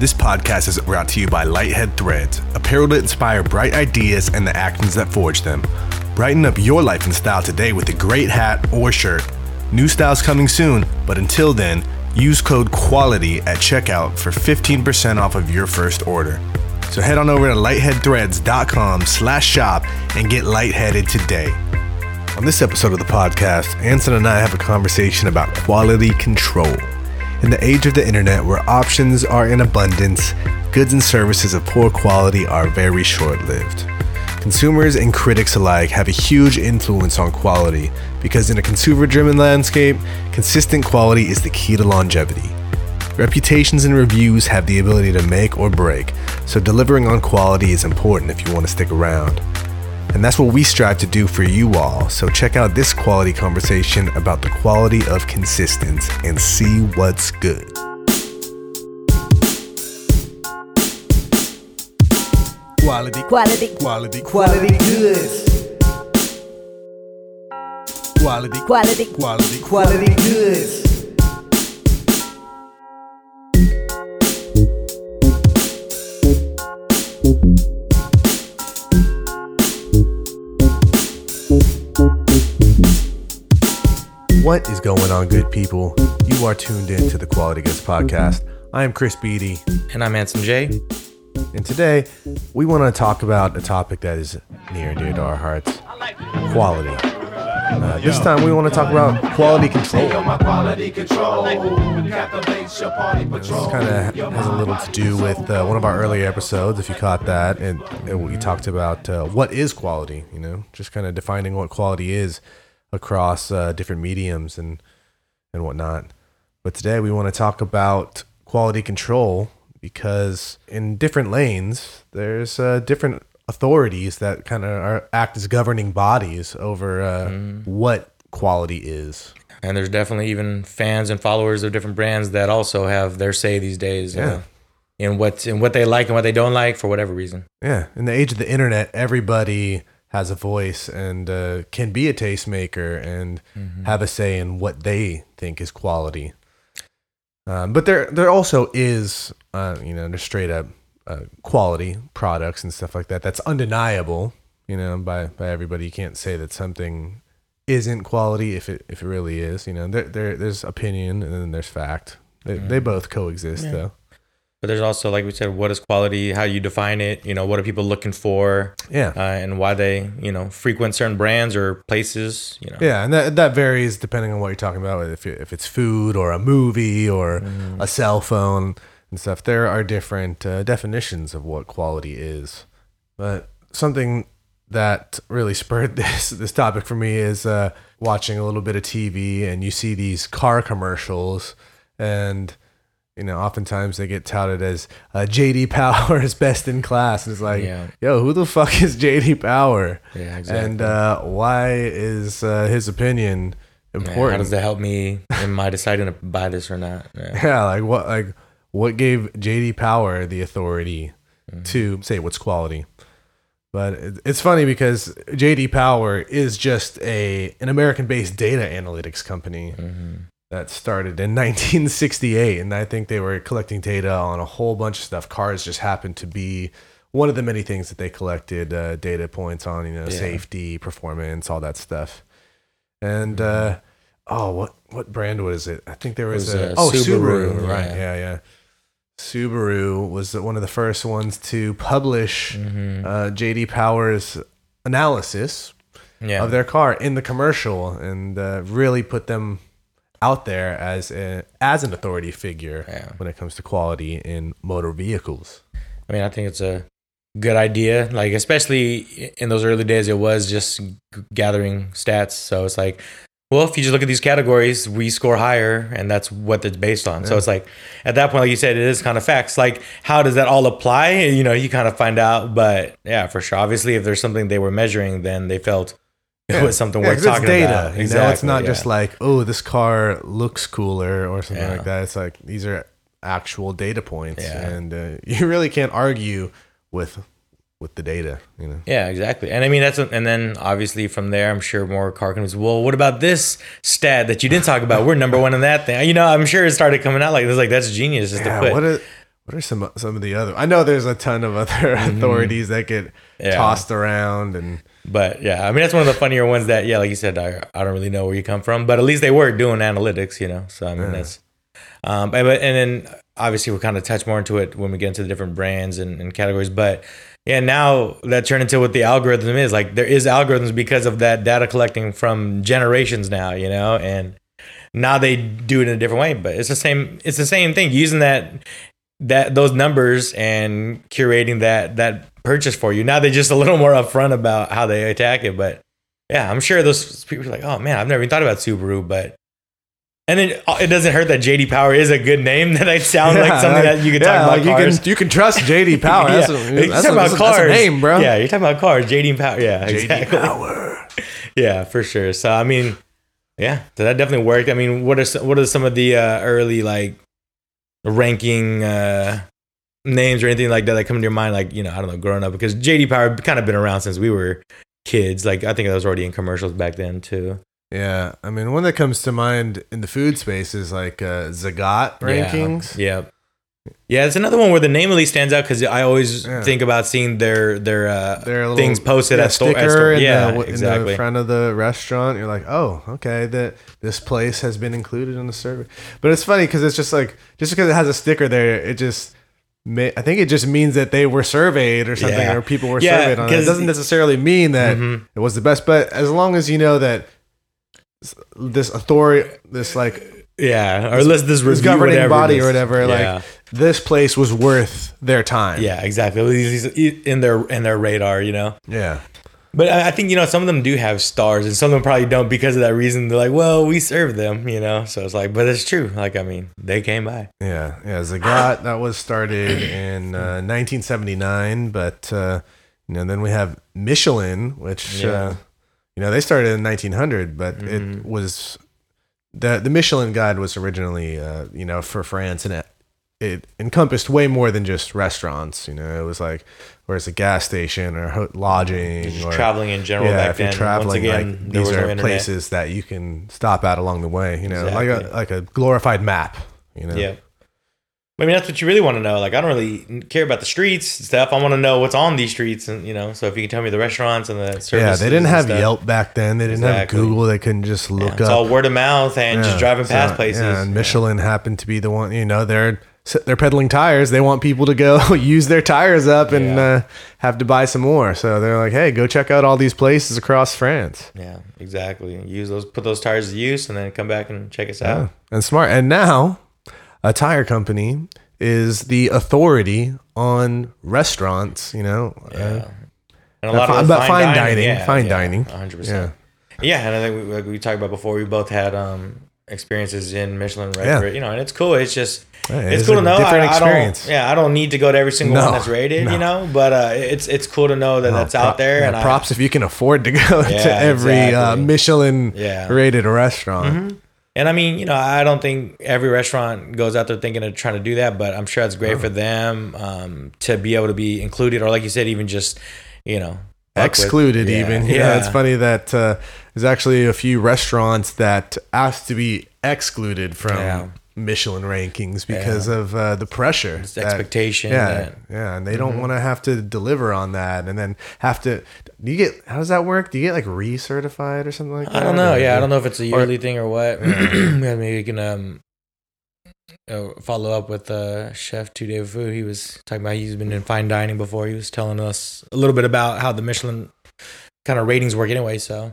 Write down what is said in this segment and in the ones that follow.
This podcast is brought to you by Lighthead Threads, apparel to inspire bright ideas and the actions that forge them. Brighten up your life and style today with a great hat or shirt. New styles coming soon, but until then, use code QUALITY at checkout for 15% off of your first order. So head on over to lightheadthreads.com slash shop and get lightheaded today. On this episode of the podcast, Anson and I have a conversation about quality control. In the age of the internet where options are in abundance, goods and services of poor quality are very short lived. Consumers and critics alike have a huge influence on quality because, in a consumer driven landscape, consistent quality is the key to longevity. Reputations and reviews have the ability to make or break, so delivering on quality is important if you want to stick around. And that's what we strive to do for you all. So check out this quality conversation about the quality of consistence and see what's good. Quality, Quality. quality, Quality goods. quality, Quality. quality, Quality goods. What is going on, good people? You are tuned in to the Quality Goods Podcast. I am Chris Beatty, And I'm Anson J. and today we want to talk about a topic that is near and dear to our hearts quality. Uh, this time we want to talk about quality control. This kind of has a little to do with uh, one of our earlier episodes, if you caught that, and, and we talked about uh, what is quality. You know, just kind of defining what quality is across uh, different mediums and and whatnot. But today we want to talk about quality control because in different lanes there's uh, different authorities that kind of are act as governing bodies over uh, what quality is. And there's definitely even fans and followers of different brands that also have their say these days. Yeah. Uh, in what in what they like and what they don't like for whatever reason. Yeah, in the age of the internet, everybody has a voice and uh, can be a tastemaker and have a say in what they think is quality. Um, but there, there also is, uh, you know, just straight up uh, quality products and stuff like that. That's undeniable, you know, by by everybody. You can't say that something isn't quality if it if it really is. You know, there, there there's opinion and then there's fact. They they both coexist though. But there's also, like we said, what is quality? How you define it? You know, what are people looking for? Yeah. Uh, and why they, you know, frequent certain brands or places. You know. Yeah, and that that varies depending on what you're talking about. If if it's food or a movie or a cell phone and stuff, there are different uh, definitions of what quality is. But something that really spurred this this topic for me is uh, watching a little bit of TV, and you see these car commercials, and you know, oftentimes they get touted as uh, JD Power is best in class, and it's like, Yeah. yo, who the fuck is JD Power? Yeah, exactly. And uh, why is uh, his opinion Yeah, important? how does that help me in my deciding to buy this or not? Yeah. yeah, like what like what gave JD Power the authority Mm-hmm. to say what's quality? But it's funny because JD Power is just a an American-based data analytics company Mm-hmm. That started in 1968, and I think they were collecting data on a whole bunch of stuff. Cars just happened to be one of the many things that they collected uh, data points on, you know, Yeah. safety, performance, all that stuff. And uh, oh, what what brand was it? I think there was, was, a uh, oh Subaru, Subaru, right? yeah. Yeah, yeah. Subaru was one of the first ones to publish Mm-hmm. uh, JD Power's analysis Yeah. of their car in the commercial and uh, really put them out there as a, as an authority figure Yeah. when it comes to quality in motor vehicles. I mean, I think it's a good idea. Like, especially in those early days, it was just gathering stats. So it's like, well, if you just look at these categories, we score higher, and that's what it's based on. So it's like, at that point, like you said, it is kind of facts. Like, how does that all apply? You know, you kind of find out. But yeah, for sure. Obviously, if there's something they were measuring, then they felt it was something Yeah, worth talking data. about. You know, it's not yeah. just like, oh, this car looks cooler or something Yeah. like that. It's like these are actual data points, Yeah. and uh, you really can't argue with with the data. You know, Yeah, exactly. And I mean, that's, and then obviously from there, I'm sure more car companies, well, what about this stat that you didn't talk about? We're number one in that thing. You know, I'm sure it started coming out like this, like, that's genius just yeah, to put. what a What are some some of the other? I know there's a ton of other authorities that get Mm-hmm. Yeah. tossed around, and But yeah, I mean that's one of the funnier ones that yeah, like you said, I, I don't really know where you come from, but at least they were doing analytics, you know. So I mean that's um and, but- and then obviously we'll kind of touch more into it when we get into the different brands and, and categories. But yeah, now that turned into what the algorithm is. Like there is algorithms because of that data collecting from generations now, you know, and now they do it in a different way. But it's the same it's the same thing. Using that that those numbers and curating that that purchase for you. Now they're just a little more upfront about how they attack it. But yeah, I'm sure those people are like, oh man, I've never even thought about Subaru, but and then uh, it doesn't hurt that JD Power is a good name that I sound like Yeah, something that you could yeah, talk about like you cars. can you can trust JD Power. yeah, That's, a, you're that's, talking a, about cars. name, bro. Yeah, you're talking about cars. JD Power. Yeah, JD exactly. Power. Yeah, for sure. So I mean, yeah, so that definitely worked. I mean, what are some, what are some of the uh, early like ranking uh, names or anything like that that come to your mind? Like you know, I don't know, growing up because JD Power kind of been around since we were kids. Like I think that was already in commercials back then too. Yeah, I mean, one that comes to mind in the food space is like uh, Zagat rankings. Yeah. Yeah, it's another one where the name really stands out because I always Yeah. think about seeing their their uh, Their little things posted yeah, at store. sticker At store. in, Yeah, the, in exactly. the front of the restaurant. You're like, oh, okay, that this place has been included in the survey. But it's funny because it's just like just because it has a sticker there, it just. I think it just means that they were surveyed or something, Yeah. or people were Yeah, surveyed on it. It doesn't necessarily mean that Mhm. it was the best, but as long as you know that this authority, this like Yeah, or list this this governing whatever body is. or whatever, Yeah. like this place was worth their time. Yeah, exactly. At least he's in their in their radar, you know. yeah. But I think you know some of them do have stars, and some of them probably don't because of that reason. They're like, well, we serve them, you know. So it's like, but it's true. Like, I mean, they came by. Yeah, yeah. Zagat that was started in uh, 1979, but uh, you know then we have Michelin, which Yeah. uh, you know they started in 1900, but Mm-hmm. it was the the Michelin Guide was originally uh, you know for France and it, encompassed way more than just restaurants. You know, it was like where's a gas station or lodging Just or traveling in general yeah, back if you're then. traveling, again, like these no are internet. places that you can stop at along the way. You know, like a like a glorified map. You know, Yeah. I mean, that's what you really want to know. Like, I don't really care about the streets and stuff. I want to know what's on these streets, and you know. So if you can tell me the restaurants and the services, Yeah, they didn't have stuff. Yelp back then. They didn't Exactly. have Google. They couldn't just Yeah, look it's up. all word of mouth and Yeah, just driving so- past places. Yeah, and Yeah. Michelin happened to be the one. You know, they're they're peddling tires. They want people to go use their tires up and Yeah. uh, have to buy some more. So they're like, hey, go check out all these places across France. Yeah, exactly. Use those, put those tires to use, and then come back and check us Yeah, out. and smart. And now, a tire company is the authority on restaurants. You know, uh, Yeah. And a Uh, lot fi- of but fine dining, fine dining. hundred yeah, percent. Yeah, and I think we, like we talked about before, we both had um experiences in Michelin, right? Yeah. You know, and it's cool. It's just Yeah, it it's cool to know. different I, I experience. don't, yeah, I don't need to go to every single No, one that's rated, no. you know, but uh, it's it's cool to know that that's Pro- out there. and I- props if you can afford to go to Yeah, every uh. Michelin Yeah. Mm-hmm. rated restaurant. And I mean, you know, I don't think every restaurant goes out there thinking of trying to do that, but I'm sure it's great for them um, to be able to be included, or like you said, even just, you know, fuck with- excluded even yeah, Yeah, it's funny that uh, there's actually a few restaurants that asked to be excluded from Yeah. michelin rankings because of uh, the pressure that- expectation yeah that- yeah and they don't Mm-hmm. want to have to deliver on that and then have to do you get how does that work do you get like recertified or something like that I don't know. Or- Yeah, I don't know if it's a yearly thing or what. Yeah, Maybe you can um, uh, follow up with uh, Chef Two Day Food. He was talking about he's been in fine dining before. He was telling us a little bit about how the Michelin kind of ratings work anyway. So,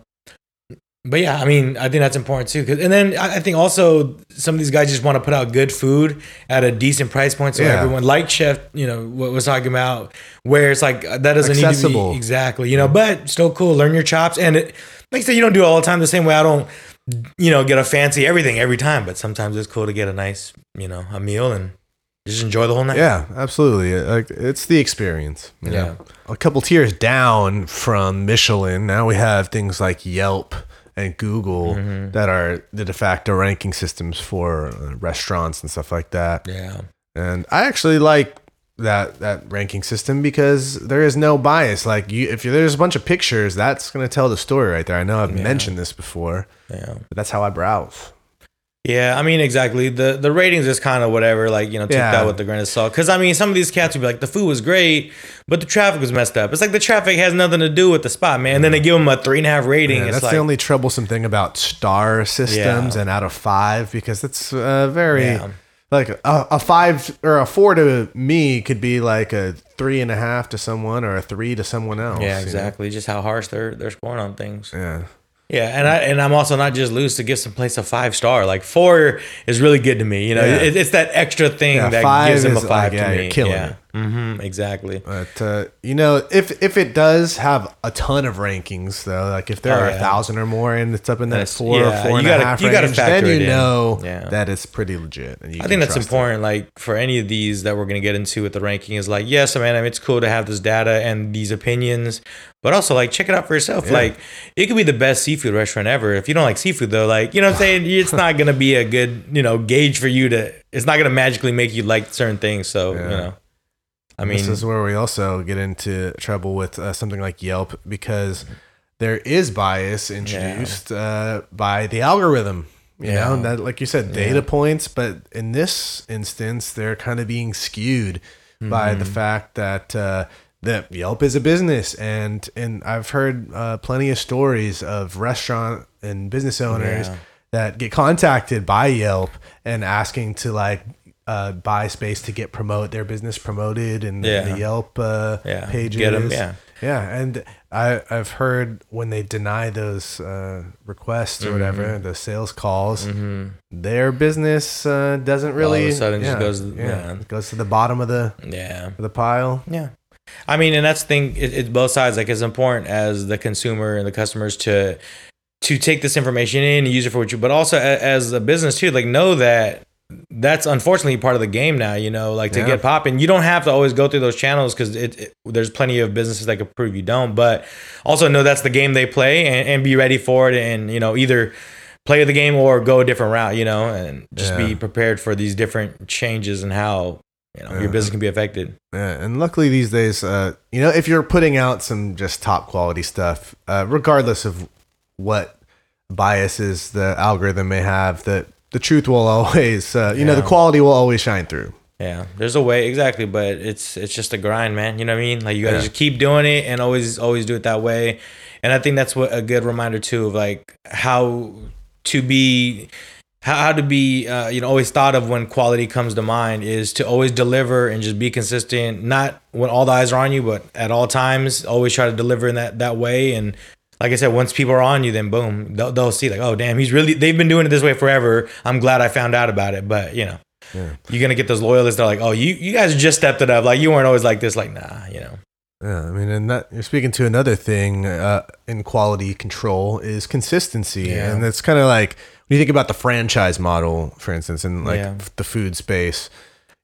but yeah, I mean, I think that's important too. 'Cause- and then I think also some of these guys just want to put out good food at a decent price point, so Yeah. everyone, like Chef, you know, what was talking about, where it's like that doesn't Accessible. need to be exactly, you know, but still cool. Learn your chops, and it, like I said, you don't do it all the time the same way. I don't, you know, get a fancy everything every time, but sometimes it's cool to get a nice, you know, a meal and just enjoy the whole night. yeah absolutely like it's the experience Yeah. know? a couple tiers down from michelin now we have things like yelp and google Mm-hmm. that are the de facto ranking systems for uh, restaurants and stuff like that. Yeah, and i actually like that that ranking system because there is no bias. Like you if there's a bunch of pictures that's going to tell the story right there. I know i've mentioned this before yeah. but that's how i browse Yeah, I mean exactly. The the ratings is kind of whatever, like you know, take Yeah. that with a grain of salt. Because I mean, some of these cats would be like, the food was great, but the traffic was messed up. It's like the traffic has nothing to do with the spot, man. And then they give them a three and a half rating. Yeah, that's like, the only troublesome thing about star systems Yeah. and out of five because it's uh, very like a, a five or a four to me could be like a three and a half to someone or a three to someone else. yeah, you know? exactly. Just how harsh they're they're scoring on things. Yeah. Yeah, and I and I'm also not just loose to give some place a five star. Like four is really good to me. You know, Yeah. it, it's that extra thing Yeah, that gives them a five like, yeah, to you're me. killing yeah, it. Hmm exactly. But uh, you know, if if it does have a ton of rankings though, like if there Oh, are a yeah. thousand or more and it's up in that That's- four, yeah, four you and gotta- half you gotta range, factor then you know Yeah. that it's pretty legit. And you I think that's trust it. important. Like for any of these that we're gonna get into with the ranking is like, yes, man, I mean, it's cool to have this data and these opinions, but also like check it out for yourself. Like it could be the best seafood restaurant ever. If you don't like seafood though, like you know what I'm saying, it's not gonna be a good you know gauge for you to. It's not gonna magically make you like certain things. So you know, I mean, this is where we also get into trouble with uh, something like Yelp because there is bias introduced uh, by the algorithm. You know, Yeah. and that like you said, data points, but in this instance, they're kind of being skewed by Mm-hmm. the fact that uh, that Yelp is a business, and and I've heard uh, plenty of stories of restaurant and business owners Yeah. that get contacted by Yelp and asking to like uh, buy space to get promote their business promoted and Yeah. the Yelp uh, Yeah, pages. get 'em, yeah. yeah, and I I've heard when they deny those uh, requests or Mm-hmm. whatever, the sales calls, their business uh, doesn't really All of a sudden just yeah, goes- yeah, yeah. goes to the bottom of the yeah. of the pile. Yeah. I mean, and that's the thing. It, it's both sides. Like, it's important as the consumer and the customers to to take this information in and use it for what you. But also as a business too, like know that that's unfortunately part of the game now. You know, like to Yeah. get popping, you don't have to always go through those channels because it, it- There's plenty of businesses that could prove you don't. But also know that's the game they play and, and be ready for it. And you know, either play the game or go a different route. You know, and just Yeah. be prepared for these different changes and how you know Yeah. your business can be affected. Yeah, and luckily these days, uh, you know, if you're putting out some just top quality stuff, uh, regardless of what biases the algorithm may have, that the truth will always, uh, you know, the quality will always shine through. Yeah, there's a way exactly, but it's it's just a grind, man. You know what I mean? Like you gotta Yeah. just keep doing it and always always do it that way. And I think that's what a good reminder too of like how to be how, how to be uh, you know always thought of when quality comes to mind is to always deliver and just be consistent. Not when all the eyes are on you, but at all times, always try to deliver in that that way. And like I said, once people are on you, then boom, they'll, they'll see like, oh damn, he's really they've been doing it this way forever. I'm glad I found out about it. But you know you're gonna get those loyalists. They're like, oh, you you guys just stepped it up. Like you weren't always like this. Like nah, you know. Yeah, I mean, and that you're speaking to another thing uh, in quality control is consistency, Yeah. and it's kind of like when you think about the franchise model, for instance, in like Yeah. the food space.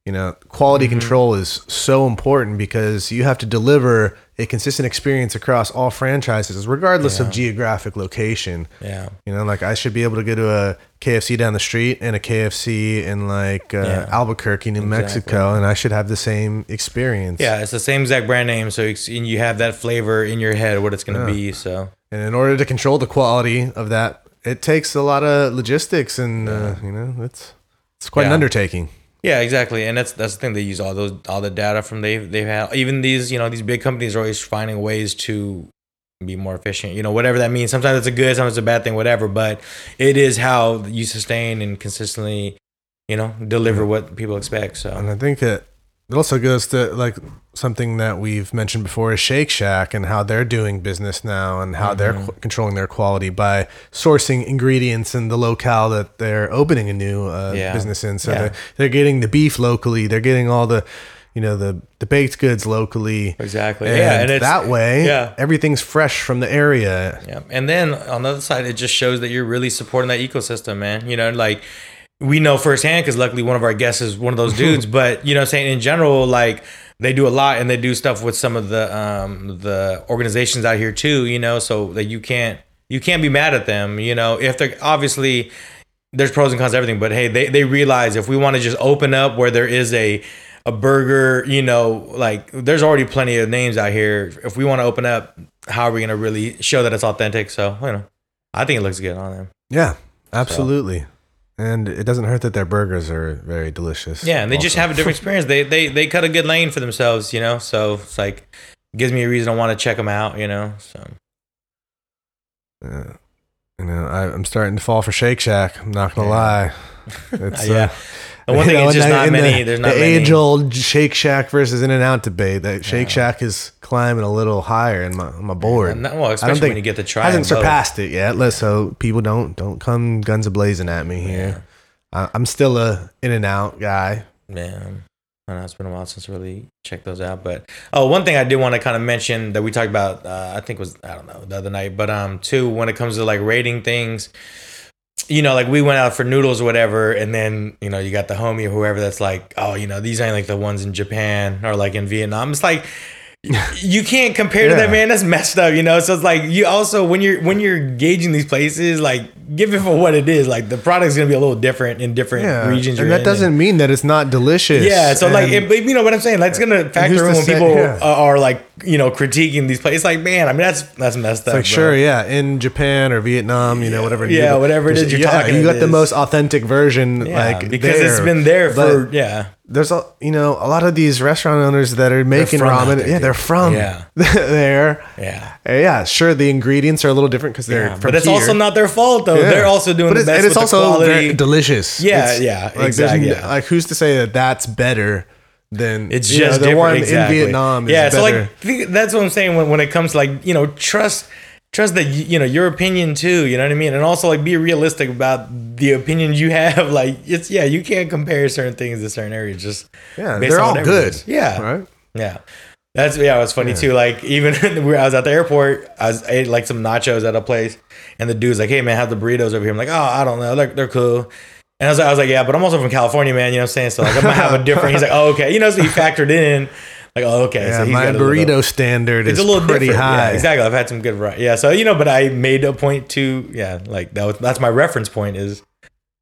You know, quality Mm-hmm. control is so important because you have to deliver a consistent experience across all franchises, regardless of geographic location. Yeah. You know, like I should be able to go to a KFC down the street and a KFC in like uh, Yeah. Albuquerque, New Mexico, and I should have the same experience. Yeah, it's the same exact brand name, so you have that flavor in your head what it's gonna Yeah. be. So And in order to control the quality of that, it takes a lot of logistics, and uh, you know, it's it's quite an undertaking. Yeah, exactly, and that's that's the thing. They use all those all the data from they they've had. Even these you know these big companies are always finding ways to be more efficient. You know whatever that means. Sometimes it's a good, sometimes it's a bad thing, whatever. But it is how you sustain and consistently, you know, deliver what people expect. So And I think it it also goes to like something that we've mentioned before is Shake Shack and how they're doing business now and how they're Mm-hmm. qu- controlling their quality by sourcing ingredients in the locale that they're opening a new uh, Yeah. business in. So Yeah. they're, they're getting the beef locally, they're getting all the you know the the baked goods locally. Exactly. And Yeah, and it's- that way, yeah. everything's fresh from the area. Yeah. And then on the other side, it just shows that you're really supporting that ecosystem, man. You know, like we know firsthand because luckily one of our guests is one of those dudes. but you know, saying in general, like they do a lot and they do stuff with some of the um the organizations out here too. You know, so that you can't you can't be mad at them. You know, if they're obviously there's pros and cons to everything, but hey, they they realize if we want to just open up where there is a a burger, you know, like there's already plenty of names out here. If we want to open up, how are we gonna really show that it's authentic? So you know, I think it looks good on them. Yeah, absolutely. And it doesn't hurt that their burgers are very delicious. Yeah, and they just have a different experience. They they they cut a good lane for themselves, you know. So it's like gives me a reason to want to check them out, you know. So Yeah. You know, I, I'm starting to fall for Shake Shack. I'm not gonna Yeah. lie. It's, yeah, uh, the one thing know, is just not many. The, there's not the many. age old Shake Shack versus In and Out debate. That Shake Yeah. Shack is climbing a little higher in my on my board. No, well, I especially don't think when you get the try. hasn't surpassed it yet. Let's so people don't don't come guns a blazing at me here. I, I'm still a In and Out guy. Man, I know it's been a while since I really checked those out, but oh, one thing I did want to kind of mention that we talked about, uh, I think was I don't know the other night, but um, two when it comes to like rating things, you know, like we went out for noodles or whatever, and then you know you got the homie or whoever that's like, oh, you know, these ain't like the ones in Japan or like in Vietnam. It's like you can't compare to that, man. That's messed up, you know. So it's like you also when you're when you're gauging these places, like give it for what it is. Like the product's gonna be a little different in different Yeah, regions. and that doesn't mean that it's not delicious. yeah, so like, And- it, you know what I'm saying? Like, it's gonna factor to in when say- people yeah. are, like, you know, critiquing these places. Like, man, I mean, that's that's messed up. like bro. sure, yeah, in Japan or Vietnam, you know, whatever. Yeah, you- whatever it is you're talking You got the most authentic version, like because it's been there for But yeah, There's a you know a lot of these restaurant owners that are making ramen. there, yeah, they're from Yeah. there. yeah. Yeah, sure. The ingredients are a little different because they're Yeah, from but it's here. also not their fault though. Yeah. They're also doing But the it's, best and it's with also the quality. very delicious. Yeah, It's- yeah, like, exactly, yeah. Like who's to say that that's better than It's you know, just the one exactly. in Vietnam? Is yeah, so better. like that's what I'm saying when, when it comes to like you know trust trust that you know your opinion too. You know what I mean, and also like be realistic about the opinions you have. Like it's yeah, you can't compare certain things to certain areas. Just yeah, they're all good. it is. Yeah, right. Yeah. That's yeah, it was funny too. Like even when I was at the airport, I was I ate like some nachos at a place, and the dude's like, "Hey man, have the burritos over here." I'm like, "Oh, I don't know, they're they're cool." And I was, like, I was like, "Yeah, but I'm also from California, man. You know what I'm saying? So like, I might have a different." He's like, "Oh, okay." You know, so he factored in, like, "Oh, okay." Yeah, so he's my burrito little- standard it's is a little pretty different. high. Yeah, exactly. I've had some good variety. Yeah, so you know, but I made a point to yeah, like that was that's my reference point is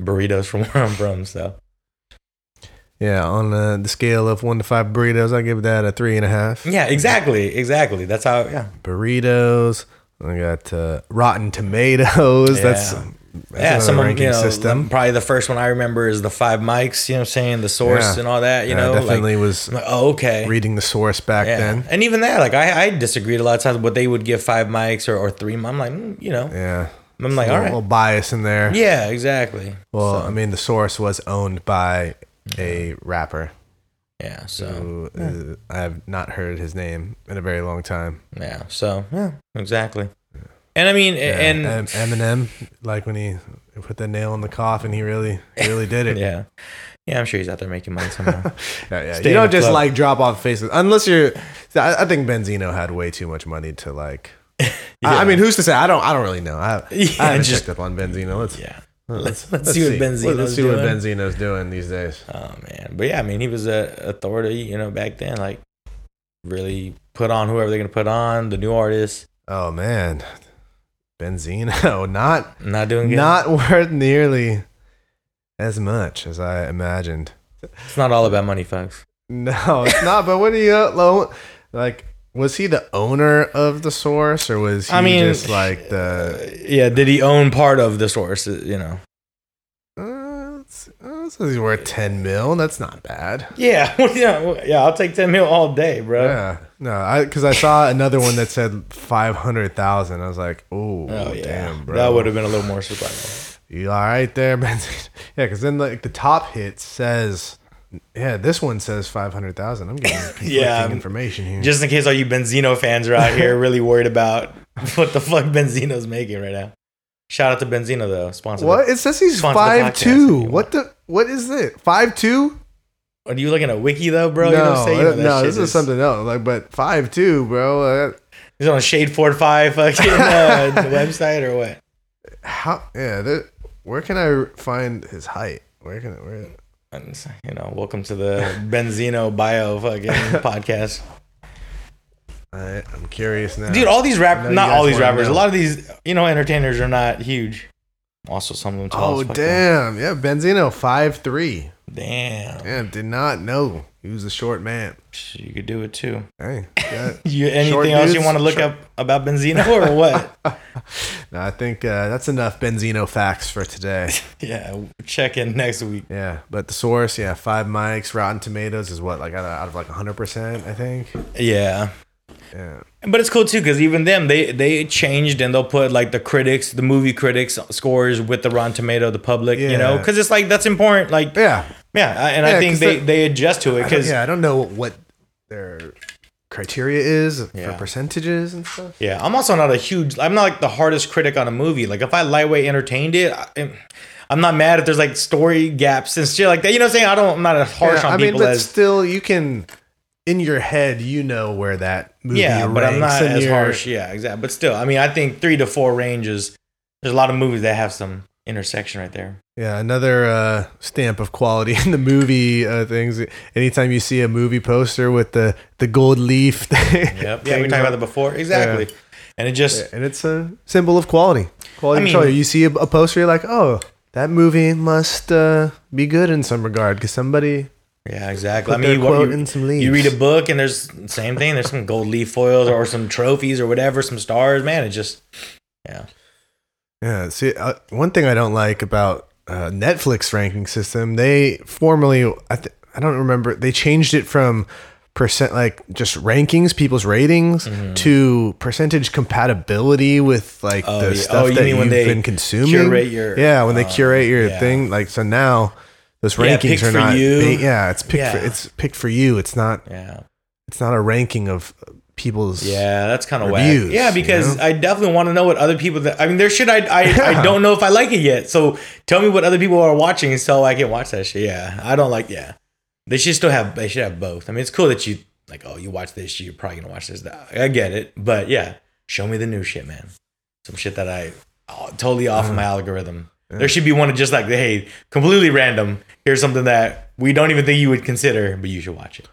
burritos from where I'm from. So Yeah, on uh, the scale of one to five burritos, I give that a three and a half. yeah, exactly, exactly. That's how yeah. Burritos. I got uh, Rotten Tomatoes. That's, Yeah. that's yeah, another some of ranking you know, system. probably the first one I remember is the five mics. You know, what I'm saying the source Yeah. and all that. You Yeah, know, definitely like, was like, oh, okay. reading the source back yeah. then. and even that, like I, I disagreed a lot of times, but they would give five mics or, or three. I'm like, mm, you know, Yeah, I'm like, a all little, little bias in there. yeah, exactly. Well, So, I mean, the source was owned by a rapper yeah, so who uh, I have not heard his name in a very long time. yeah, so yeah, exactly. And I mean, Yeah, and Eminem, like when he put the nail in the coffin, he really, he really did it. yeah, yeah, I'm sure he's out there making money somehow. Yeah, yeah. Stay You don't just club. like drop off faces unless you're. I, I think Benzino had way too much money to like. I, I mean, who's to say? I don't. I don't really know. I, Yeah, I haven't just- checked up on Benzino. Let's yeah. Let's, let's see what Benzino's Let's see what doing. Benzino's doing these days. Oh man, but yeah, I mean, he was a authority, you know, back then. Like, really put on whoever they're gonna put on the new artist. Oh man, Benzino, not Not doing good. not worth nearly as much as I imagined. it's not all about money, folks. No, it's not. But what do you like? Was he the owner of the source, or was he I mean, just like the? Yeah, did he own part of the source? uh, You know. Uh, so he's worth ten mil. That's not bad. Yeah, yeah, yeah. I'll take ten mil all day, bro. Yeah, no, I because I saw another one that said five hundred thousand. I was like, oh, Oh yeah, damn, bro. that would have been a little more surprising. You all right there, man? Yeah, because then like the top hit says, yeah, this one says five hundred thousand. I'm getting conflicting Yeah, information here. Just in case all you Benzino fans are out here really worried about what the fuck Benzino's making right now. Shout out to Benzino though, sponsor. what it says he's five two. What the? What is it? Five two? Are you looking at Wiki though, bro? you no, know what I'm saying? You know no, this is something else. Like, but five two, bro. Uh, He's on a Shade Ford Five fucking uh, website or what? how? Yeah, that, where can I find his height? Where can I? Where? And, you know, welcome to the Benzino bio fucking podcast. I, I'm curious now, Dude, all these rap not all these rappers, a lot of these, you know, entertainers are not huge. Also, some of them tall. Oh as fuck, though. damn! Yeah, Benzino five three. Damn. Yeah, did not know he was a short man. You could do it too. Hey. You Short anything else you want to look short- up about Benzino or what? no, I think uh, that's enough Benzino facts for today. yeah, check in next week. Yeah, but the source, yeah, five mics. Rotten Tomatoes is what like out of, out of like hundred percent, I think. Yeah. Yeah, But it's cool too because even them they they changed and they'll put like the critics, the movie critics scores with the Rotten Tomato, the public, you know, because it's like that's important. Like yeah, yeah, and Yeah, I think they they adjust to it because yeah. I don't know what their criteria is Yeah. for percentages and stuff. Yeah, I'm also not a huge. I'm not like the hardest critic on a movie. Like if I lightweight entertained it, I, I'm not mad if there's like story gaps and shit like that. You know what I'm saying? I don't. I'm not as harsh Yeah, on I mean, but as. still, you can in your head, you know where that movie Yeah, but I'm not as you're- harsh. Yeah, exactly. But still, I mean, I think three to four ranges. There's a lot of movies that have some intersection right there. Yeah, another uh, stamp of quality in the movie uh, things. Anytime you see a movie poster with the the gold leaf, Yep. Yeah, we talked about that before. Exactly. And it just and it's a symbol of quality. Quality I mean- control. You see a, a poster, you're like, oh, that movie must uh, be good in some regard because somebody. Yeah, exactly. I mean, you, in some you read a book and there's same thing. There's some gold leaf foils or some trophies or whatever, some stars. Man, it just yeah. Yeah. See, uh, one thing I don't like about uh, Netflix ranking system, they formally, I, th- I don't remember, they changed it from percent like just rankings, people's ratings, to percentage compatibility with like Mm-hmm. Oh, the yeah. stuff Oh, you that mean you've they been consuming. curate your- yeah, when they uh, curate your yeah. thing, like so now. Those Yeah, rankings are not. you. ba- yeah, it's picked. For, it's picked for you. It's not. Yeah. It's not a ranking of people's. Yeah, that's kind of whack. Yeah, you because know? I definitely want to know what other people. That, I mean, there should I I, I don't know if I like it yet. So tell me what other people are watching so I can watch that shit. Yeah, I don't like. Yeah, they should still have. They should have both. I mean, it's cool that you like. Oh, you watch this. You're probably gonna watch this. I get it, but yeah, show me the new shit, man. Some shit that I oh, totally off of uh-huh. my algorithm. There should be one of just like, hey, completely random. Here's something that we don't even think you would consider, but you should watch it.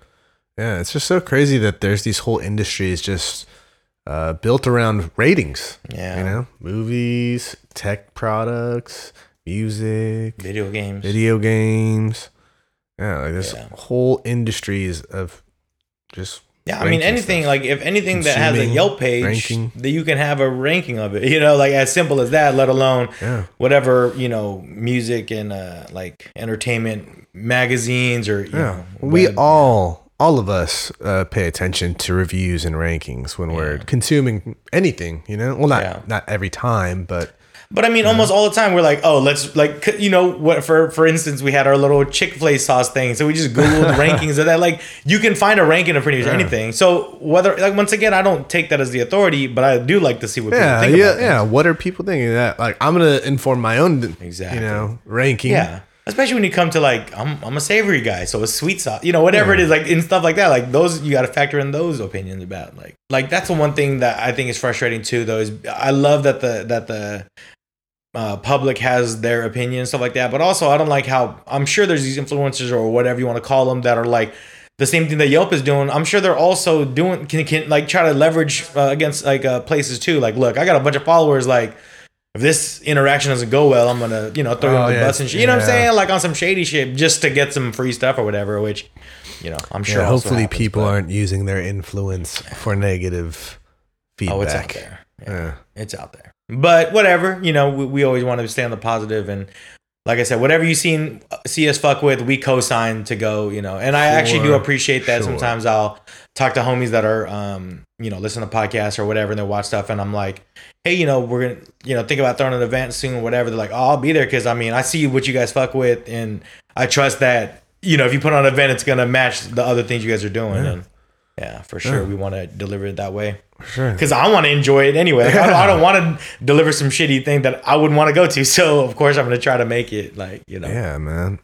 Yeah, it's just so crazy that there's these whole industries just uh, built around ratings. Yeah. You know, movies, tech products, music, Video games. video games. Yeah, like this Yeah. whole industries of just. Yeah, I mean anything stuff. like if anything that has a Yelp page, ranking. that you can have a ranking of it. You know, like as simple as that. Let alone Yeah. whatever you know, music and uh, like entertainment magazines or you Yeah, know, we web- all, all of us, uh, pay attention to reviews and rankings when we're consuming anything. You know, well, not Yeah. not every time, but But I mean, mm-hmm. almost all the time we're like, oh, let's like you know what? For for instance, we had our little Chick Fil A sauce thing, so we just googled rankings of that. Like you can find a ranking of pretty much anything. So whether like once again, I don't take that as the authority, but I do like to see what yeah, people think yeah, yeah. What are people thinking? That like I'm gonna inform my own, Exactly. you know, ranking. Yeah. Especially when you come to like I'm I'm a savory guy, so a sweet sauce, you know, whatever it is, like in stuff like that, like those you got to factor in those opinions about like like that's the one thing that I think is frustrating too. Though is I love that the that the uh, public has their opinion and stuff like that, but also I don't like how I'm sure there's these influencers or whatever you want to call them that are like the same thing that Yelp is doing. I'm sure they're also doing can can like try to leverage uh, against like uh, places too. Like, look, I got a bunch of followers like if this interaction doesn't go well, I'm gonna, you know, throw you Oh, on the bus and shit. You know what I'm saying? Like on some shady shit just to get some free stuff or whatever, which, you know, I'm sure. Yeah, hopefully happens, people but- aren't using their influence for negative feedback. Oh, it's out there. Yeah, Yeah. It's out there. But whatever, you know, we, we always want to stay on the positive and like I said, whatever you seen see us fuck with, we co-sign to go, you know. And I actually do appreciate that. Sure. Sometimes I'll talk to homies that are um, you know, listen to podcasts or whatever and they watch stuff and I'm like, "Hey, you know, we're going to, you know, think about throwing an event soon or whatever." They're like, "Oh, I'll be there cuz I mean, I see what you guys fuck with and I trust that, you know, if you put on an event it's going to match the other things you guys are doing." And yeah, for sure, we want to deliver it that way Sure. because I want to enjoy it anyway. Like, I, don't, don't want to deliver some shitty thing that I wouldn't want to go to. So of course I'm gonna try to make it like you know. Yeah, man.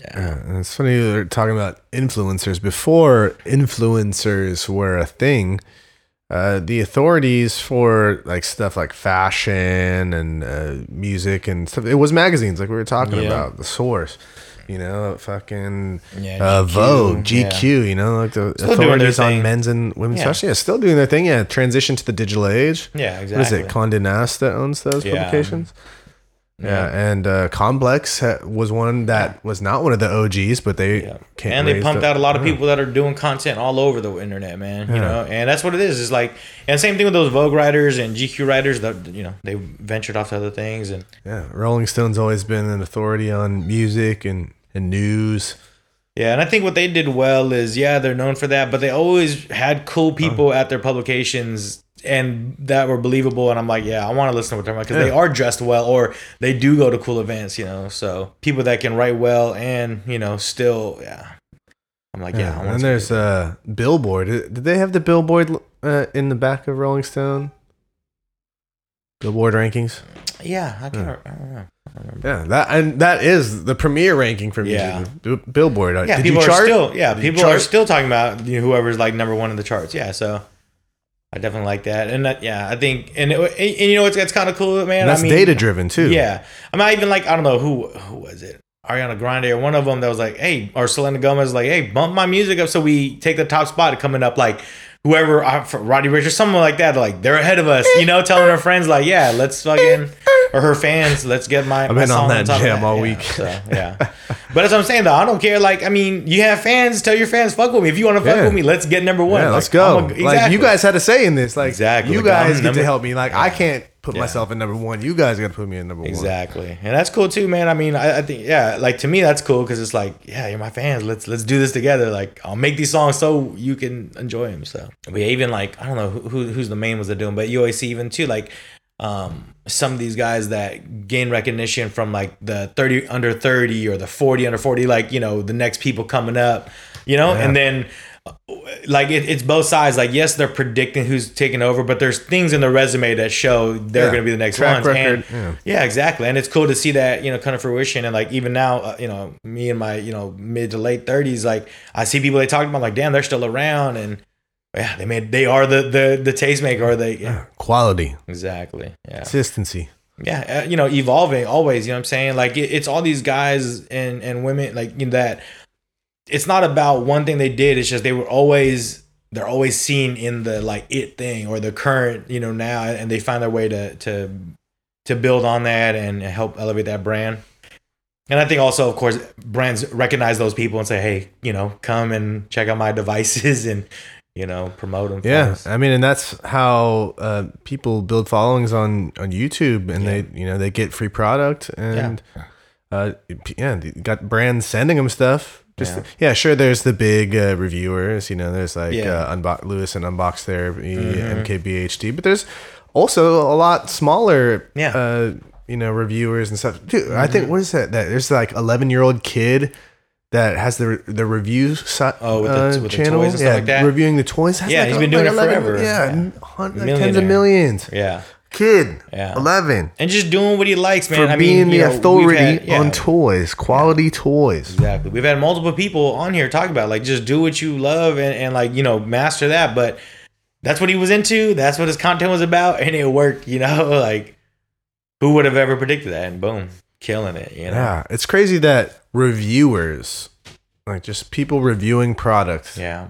Yeah. Yeah, it's funny they're talking about influencers. Before influencers were a thing, uh, the authorities for like stuff like fashion and uh, music and stuff, it was magazines like we were talking Yeah. about. The Source, you know, fucking Yeah, uh, GQ, Vogue, yeah. GQ, you know, like the Still authorities on men's and women's Yeah. fashion. Yeah, still doing their thing. Yeah, transition to the digital age. Yeah, exactly. What is it? Condé Nast that owns those Yeah. publications. Yeah, and uh, Complex ha- was one that was not one of the OGs, but they Yeah. and they pumped up- out a lot of yeah. people that are doing content all over the internet, man. You know, and that's what it is. It's like, and same thing with those Vogue writers and GQ writers. That you know, they ventured off to other things, and Yeah, Rolling Stone's always been an authority on music and, news. yeah, and I think what they did well is, yeah, they're known for that, but they always had cool people Uh-huh. at their publications. And that were believable, and I'm like, yeah, I want to listen to what they're talking because they are dressed well, or they do go to cool events, you know. So people that can write well and you know still, yeah, I'm like, yeah. I want and there's uh, Billboard. Did did they have the Billboard uh, in the back of Rolling Stone? Billboard rankings. Yeah, I can't, I don't know. Yeah, that and that is the premier ranking for music. Yeah. B- Billboard. Yeah, Did people you chart? are still yeah, Did you people are chart? still talking about you know, whoever's like number one in the charts. Yeah, so I definitely like that, and that, yeah, I think and, it, and you know it's it's kind of cool, man. And that's I mean, data driven too. Yeah, I mean, I even like I don't know who who was it. Ariana Grande or one of them that was like, hey, or Selena Gomez like, hey, bump my music up so we take the top spot coming up like whoever uh, Roddy Ricch or someone like that. Like they're ahead of us, you know, telling her friends like, yeah, let's fucking or her fans, let's get my. I've been on that top of jam all Yeah, week. So, yeah, but as I'm saying though, I don't care. Like, I mean, you have fans. Tell your fans, fuck with me. If you want to fuck Yeah. with me, let's get number one. Yeah, Like, let's go. A- Like exactly. you guys had a say in this. Like Exactly. you Like, guys get number- to help me. Like I can't put myself in number one. You guys got to put me in number one. Exactly, and that's cool too, man. I mean, I, I think yeah, like to me that's cool because it's like yeah, you're my fans. Let's let's do this together. Like I'll make these songs so you can enjoy them. So but even like I don't know who, who who's the main ones that do them, but you always see even too like um some of these guys that gain recognition from like the 30 under 30 or the 40 under 40 like you know the next people coming up you know and then uh, like it, it's both sides like yes they're predicting who's taking over but there's things in the resume that show they're Yeah. going to be the next Track ones record, and yeah. yeah, exactly. And it's cool to see that, you know, come to fruition. And like, even now, uh, you know, me and my, you know, mid to late 30s, like, I see people they talk about, like, damn, they're still around. And yeah, they made, they are the, the, the tastemaker or they, yeah, Quality, exactly. Yeah. consistency. Yeah. Uh, you know, evolving always, you know what I'm saying? Like, it, it's all these guys and, and women, like, you know, that it's not about one thing they did. It's just they were always, they're always seen in the like it thing or the current, you know, now, and they find their way to, to, to build on that and help elevate that brand. And I think also, of course, brands recognize those people and say, "Hey, you know, come and check out my devices and you know promote them." Yeah, us." I mean, and that's how uh, people build followings on on YouTube, and they you know they get free product, and uh, yeah, got brands sending them stuff. Just Yeah. yeah, sure. There's the big uh, reviewers, you know. There's like Yeah. uh, Unbo- Lewis and Unbox Therapy, Mhm. MKBHD, but there's also a lot smaller, Yeah. uh, you know, reviewers and stuff. Dude, I think what is that? That there's like 11 year old kid. That has the the review si- Oh, with the- uh, with the channel, toys and stuff yeah, like that? reviewing the toys. Has Yeah, like he's been doing like it 11 forever. Yeah, Yeah. tens of millions. yeah, Kid, Yeah. 11 and just doing what he likes, man. for I mean, being you the know, authority had- yeah, on toys, quality toys. Exactly. We've had multiple people on here talk about like just do what you love and, and like you know master that. But that's what he was into. That's what his content was about, and it worked. You know, like who would have ever predicted that? And boom, killing it. You know. Yeah, it's crazy that reviewers, like just people reviewing products, Yeah.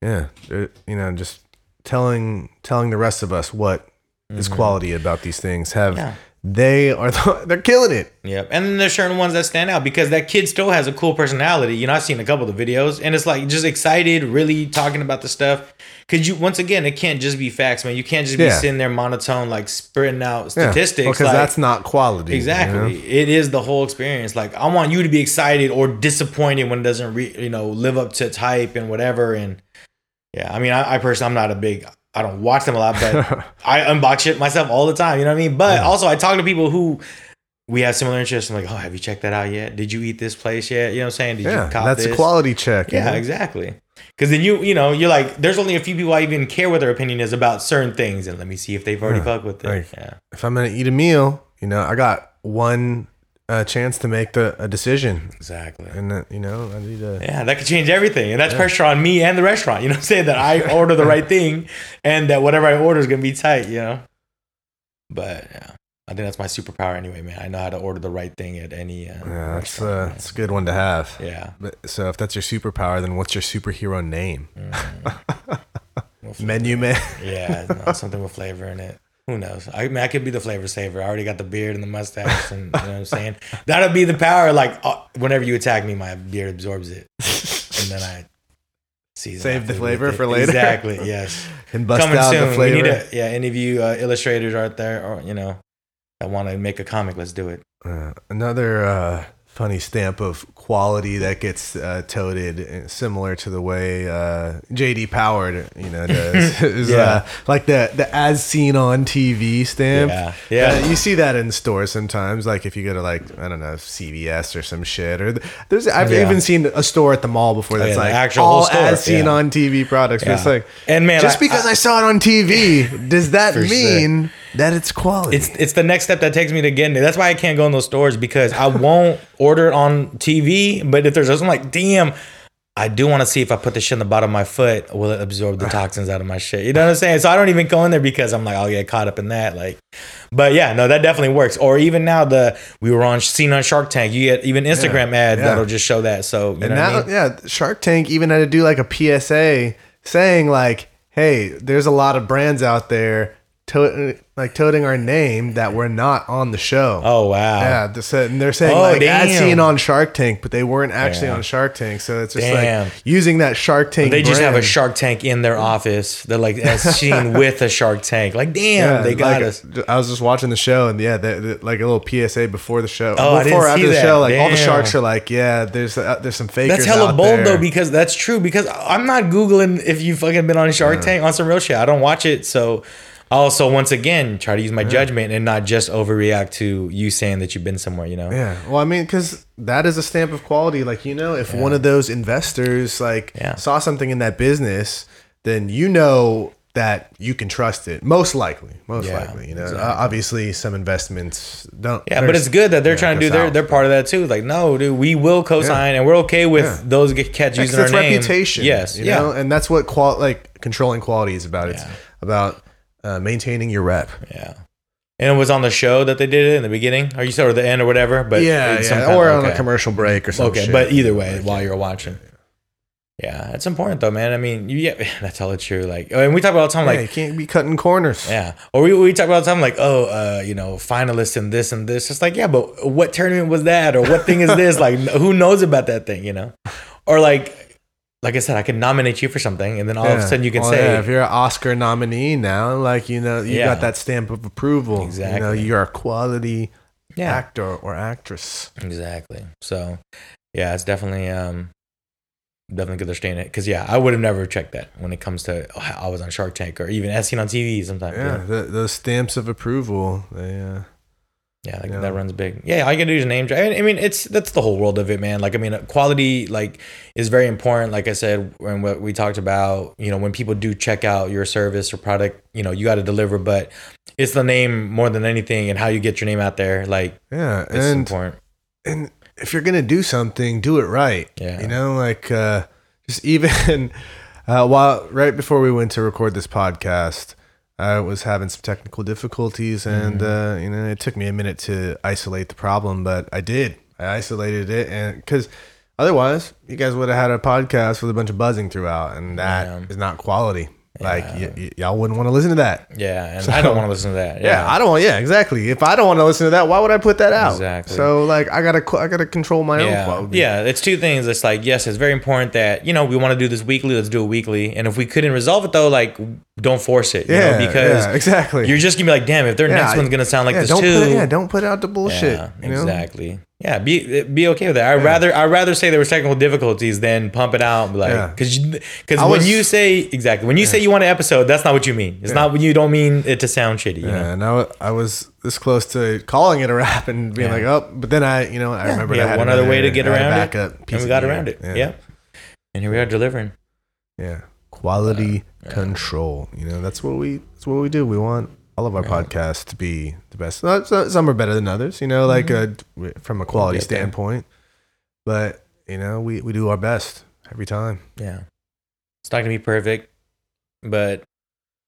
yeah, you know, just telling telling the rest of us what is quality about these things. Have Mm-hmm. Yeah. They are the, they're killing it? Yep. And then there's certain ones that stand out because that kid still has a cool personality. You know, I've seen a couple of the videos and it's like just excited, really talking about the stuff. Cause you, once again, it can't just be facts, man. You can't just be Yeah. sitting there monotone, like spitting out statistics. because like, that's not quality. you Exactly. know? It is the whole experience. Like I want you to be excited or disappointed when it doesn't, re- you know, live up to its hype and whatever. And yeah, I mean, I, I personally, I'm not a big. I don't watch them a lot, but I unbox shit myself all the time. You know what I mean? But also, I talk to people who we have similar interests. I'm like, oh, have you checked that out yet? Did you eat this place yet? You know what I'm saying? Did Yeah, you cop that's this? a quality check. you Yeah, know? exactly. Because then you, you know, you're like, there's only a few people I even care what their opinion is about certain things, and let me see if they've already Yeah, fucked with it. like- yeah. If I'm gonna eat a meal, you know, I got one uh, chance to make the a decision, Exactly. and that, you know, I need to. Yeah, that could change everything. And that's pressure on me and the restaurant. You know what I'm saying? That I order the right thing and that whatever I order is going to be tight, you know? But yeah, I think that's my superpower anyway, man. I know how to order the right thing at any. Uh, Yeah, that's uh, that's a good one to have. yeah. But, so if that's your superpower, then what's your superhero name? Well, Menu man. Yeah, no, something with flavor in it. Who knows? I mean, I could be the flavor saver. I already got the beard and the mustache, and you know what I'm saying. That'll be the power. Like uh, whenever you attack me, my beard absorbs it, and then I season Save the flavor for later. Exactly. Yes. and bust Coming out soon. the flavor. We need a, yeah. Any of you uh, illustrators out there, or you know, that want to make a comic, let's do it. Uh, another uh, funny stamp of quality that gets uh, toted, uh, similar to the way uh, JD Powered, you know, does, is Yeah. uh, like the the as seen on TV stamp. Yeah. Yeah. Uh, you see that in stores sometimes. Like if you go to like I don't know CVS or some shit, or th- there's I've Yeah. even seen a store at the mall before that's yeah, like actual all as seen yeah. on TV products. It's Yeah. like And man, just I- because I, saw it on TV, does that mean? sure. That it's quality? It's it's the next step that takes me to getting it. That's why I can't go in those stores because I won't order it on TV. But if there's something like, damn, I do want to see if I put this shit in the bottom of my foot, will it absorb the toxins out of my shit? You know what I'm saying? So I don't even go in there because I'm like, I'll get caught up in that. Like, but yeah, no, that definitely works. Or even now, the we were on seen on Shark Tank. You get even Instagram ads yeah. that'll just show that. So you know and what now, I mean? yeah, Shark Tank even had to do like a PSA saying like, "Hey, there's a lot of brands out there to- like toting our name that we're not on the show." Oh wow. Yeah, they said- and they're saying Oh, like as damn. seen on Shark Tank, but they weren't actually Yeah. on Shark Tank. So it's just Damn. like using that Shark Tank. They just have a. Shark Tank in their office. They're like as seen with a Shark Tank. Like, damn, Yeah, they got like, us. I was just watching the show, and yeah, they, they- like a little PSA before the show. Oh, I before didn't after see the that. show, like all the sharks are like, yeah, there's uh, there's some fakers. That's hella bold there. though, because that's true. Because I'm not googling if you fucking been on Shark Tank on some real shit. I don't watch it, so also once again try to use my judgment and not just overreact to you saying that you've been somewhere. You know? Yeah. Well, I mean, because that is a stamp of quality. Like, you know, if one of those investors like Yeah. saw something in that business, then you know that you can trust it. Most likely. Most Yeah, likely. You know, exactly. Obviously, some investments don't. Yeah, but it's good that they're yeah, trying to do their they're part of that too. Like, no, dude, we will co-sign and we're okay with Yeah. those get cats Because using our it's name. reputation. Yes, You yeah, know, and that's what qual like controlling quality is about. It's Yeah. about uh, maintaining your rep. yeah. And it was on the show that they did it in the beginning, or you said or the end or whatever. But yeah, yeah. or on a commercial break or something. Okay, but either way, while you're watching. Yeah, it's important though, man. I mean, you, yeah, that's all it's true. Like, and we talk about all the time, yeah, like, you can't be cutting corners. Yeah. Or we, we talk about all the time like, oh, uh, you know, finalists and this and this. It's like, yeah, but what tournament was that? Or what thing is this? like, who knows about that thing, you know? Or like, like I said, I can nominate you for something and then all of a sudden you can say, yeah, if you're an Oscar nominee now, like you know, you Yeah. got that stamp of approval. You know, Exactly. you're a quality yeah, actor or actress. exactly. So, yeah, it's definitely, um, definitely good they're staying it. Cause yeah, I would have never checked that when it comes to, oh, I was on Shark Tank or even as seen on TV sometimes. Yeah, the, those stamps of approval. They, uh, Yeah, like Yeah. that runs big. Yeah, you can do is name drop. I mean, it's that's the whole world of it, man. Like, I mean, quality like is very important. Like I said, when what we talked about, you know, when people do check out your service or product, you know, you got to deliver. But it's the name more than anything, and how you get your name out there. Like, yeah, it's and important. and if you're gonna do something, do it right. Yeah. you know, like uh, just even uh, while right before we went to record this podcast, I was having some technical difficulties, and Mm-hmm. uh, you know, it took me a minute to isolate the problem, but I did. I isolated it, and because otherwise, you guys would have had a podcast with a bunch of buzzing throughout, and that is Yeah. not quality. Like Yeah. y- y- y'all wouldn't want to listen to that. Yeah, and So- I don't want to listen to that. Yeah, I don't want. Yeah, exactly. If I don't want to listen to that, why would I put that out? Exactly. So like, I gotta, I gotta control my own yeah. quality. Yeah, it's two things. It's like, yes, it's very important that, you know, we want to do this weekly, let's do it weekly. And if we couldn't resolve it though, like don't force it. You yeah, know, because yeah, exactly. you're just gonna be like, damn, if their Yeah, next one's gonna sound like yeah, this don't too. Put yeah, don't put out the bullshit. Yeah, you know? Yeah, be be okay with that. I'd rather I'd rather say there was technical difficulties than pump it out. Like, Yeah. because because when was- you say exactly when you say you want an episode, that's not what you mean. It's not when you don't mean it to sound shitty. You know? Yeah, and I, I was this close to calling it a wrap and being Yeah. like, oh, but then I, you know, I remember Yeah, I had one other way to get I around it, and we got around it. Yeah. Yeah. and here we are delivering. yeah. Quality uh, control. You know, that's what we, that's what we do. We want all of our podcasts to be the best. Some are better than others. You know, like uh, from a quality there. standpoint. But you know, we we do our best every time. Yeah, it's not gonna be perfect, but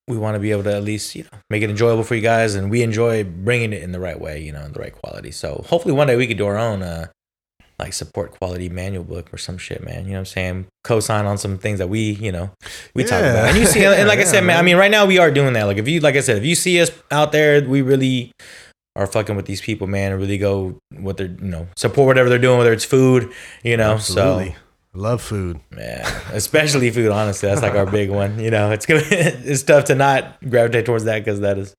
we want to be able to at least you know make it enjoyable for you guys, and we enjoy bringing it in the right way, you know, in the right quality. So hopefully one day we could do our own uh, like support quality manual book or some shit, man. You know what I'm saying? Co-sign on some things that we, you know, we talk about. And you see, and like I said, man, I mean, right now we are doing that. Like if you, like I said, if you see us out there, we really are fucking with these people, man, and really go what they're, you know, support whatever they're doing, whether it's food, you know. Absolutely. So love food. yeah, especially food. Honestly, that's like our big one. You know, it's gonna, it's tough to not gravitate towards that because that is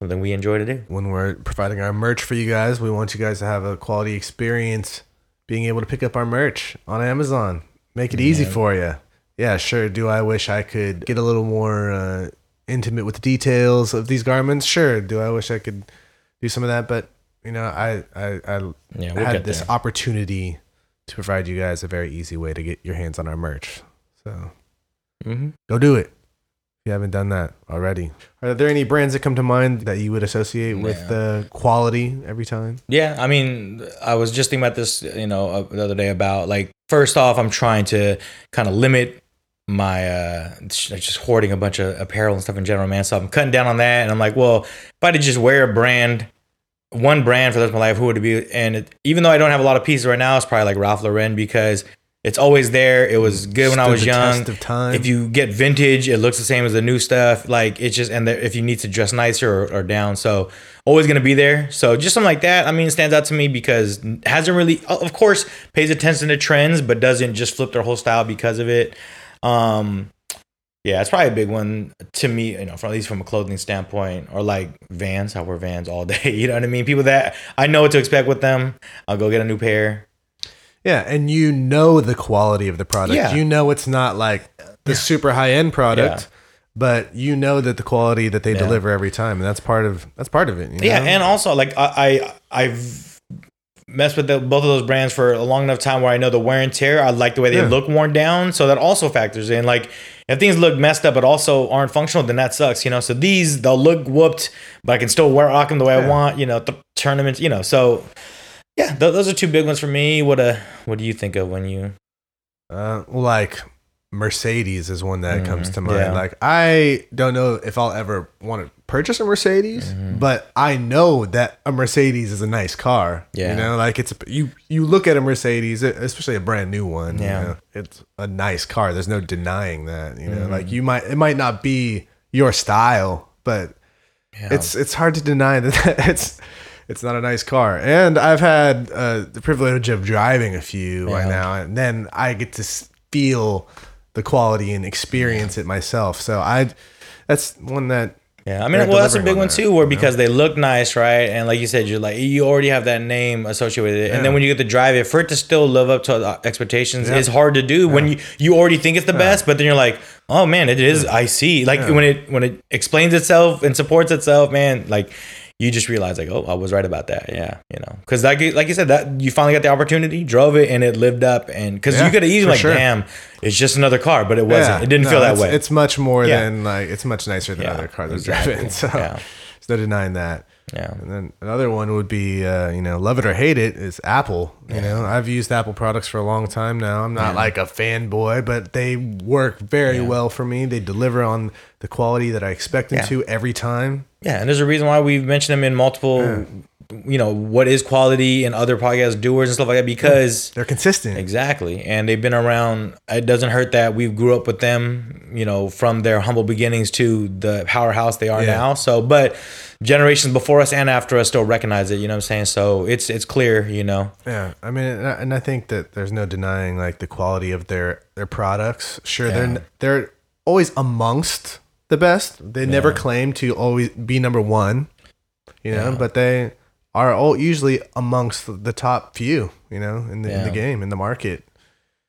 something we enjoy to do. When we're providing our merch for you guys, we want you guys to have a quality experience being able to pick up our merch on Amazon. Make it easy for you. Yeah, sure. Do I wish I could get a little more uh, intimate with the details of these garments? Sure. Do I wish I could do some of that? But you know, I I, I Yeah, we'll had this there. opportunity to provide you guys a very easy way to get your hands on our merch. So mm-hmm. go do it. You haven't done that already. Are there any brands that come to mind that you would associate with Yeah. the quality every time? Yeah, I mean, I was just thinking about this, you know, uh, the other day about like first off, I'm trying to kind of limit my uh just hoarding a bunch of apparel and stuff in general, man. So I'm cutting down on that, and I'm like, well, if I did just wear a brand, one brand for the rest of my life, who would it be? And it, even though I don't have a lot of pieces right now, it's probably like Ralph Lauren because it's always there. It was good when I was young. test of time. If you get vintage, it looks the same as the new stuff. Like it's just, and the, if you need to dress nicer or, or down, so always gonna be there. So just something like that. I mean, it stands out to me because hasn't really, of course, pays attention to trends, but doesn't just flip their whole style because of it. Um, yeah, it's probably a big one to me. You know, from at least from a clothing standpoint, or like Vans. I wear Vans all day. You know what I mean? People that I know what to expect with them. I'll go get a new pair. Yeah, and you know the quality of the product. Yeah. You know it's not like the super high end product, Yeah. but you know that the quality that they Yeah. deliver every time, and that's part of that's part of it. you Yeah, know? and also like I, I I've messed with the, both of those brands for a long enough time where I know the wear and tear. I like the way they Yeah. look worn down, so that also factors in. Like if things look messed up but also aren't functional, then that sucks. You know, so these they'll look whooped, but I can still wear them the way I want. You know, th- tournaments. You know, so yeah, th- those are two big ones for me. What uh, what do you think of when you? Uh, like Mercedes is one that comes Mhm, to mind. yeah. Like I don't know if I'll ever want to purchase a Mercedes, Mm-hmm. but I know that a Mercedes is a nice car. Yeah. you know, like it's you you look at a Mercedes, especially a brand new one. you Yeah. know, it's a nice car. There's no denying that. You know, Mm-hmm. like you might it might not be your style, but Yeah. it's it's hard to deny that it's it's not a nice car. And I've had uh, the privilege of driving a few right Yeah. now, and then I get to feel the quality and experience it myself. So I, that's one that Yeah, I mean, well, that's a big on one that, too, where you know? because they look nice, right? And like you said, you're like you already have that name associated with it, and then when you get to drive it, for it to still live up to expectations Yeah. is hard to do when you you already think it's the best, but then you're like, oh man, it is. I see. Like Yeah. when it when it explains itself and supports itself, man, like. You just realize like, oh, I was right about that. Yeah, you know, because like like you said, that you finally got the opportunity, drove it, and it lived up. And because Yeah, you could have easily like, sure. damn, it's just another car, but it wasn't. Yeah, it didn't no, feel that it's, way. It's much more Yeah. than like it's much nicer than other cars I've exactly. driven. So Yeah. there's no denying that. Yeah, And then another one would be, uh, you know, love it or hate it is Apple. You know, I've used Apple products for a long time now. I'm not like a fanboy, but they work very Yeah. well for me. They deliver on the quality that I expect them Yeah. to every time. Yeah, and there's a reason why we've mentioned them in multiple, you know, what is quality and other podcast doers and stuff like that because They're consistent. exactly, and they've been around. It doesn't hurt that we grew up with them, you know, from their humble beginnings to the powerhouse they are Yeah. now. So, but generations before us and after us still recognize it. You know what I'm saying? So it's it's clear, you know. Yeah, I mean, and I, think that there's no denying like the quality of their their products. Sure, Yeah. they're they're always amongst the best. They never claim to always be number one, you know, Yeah. but they are all usually amongst the top few, you know, in the in the game in the market.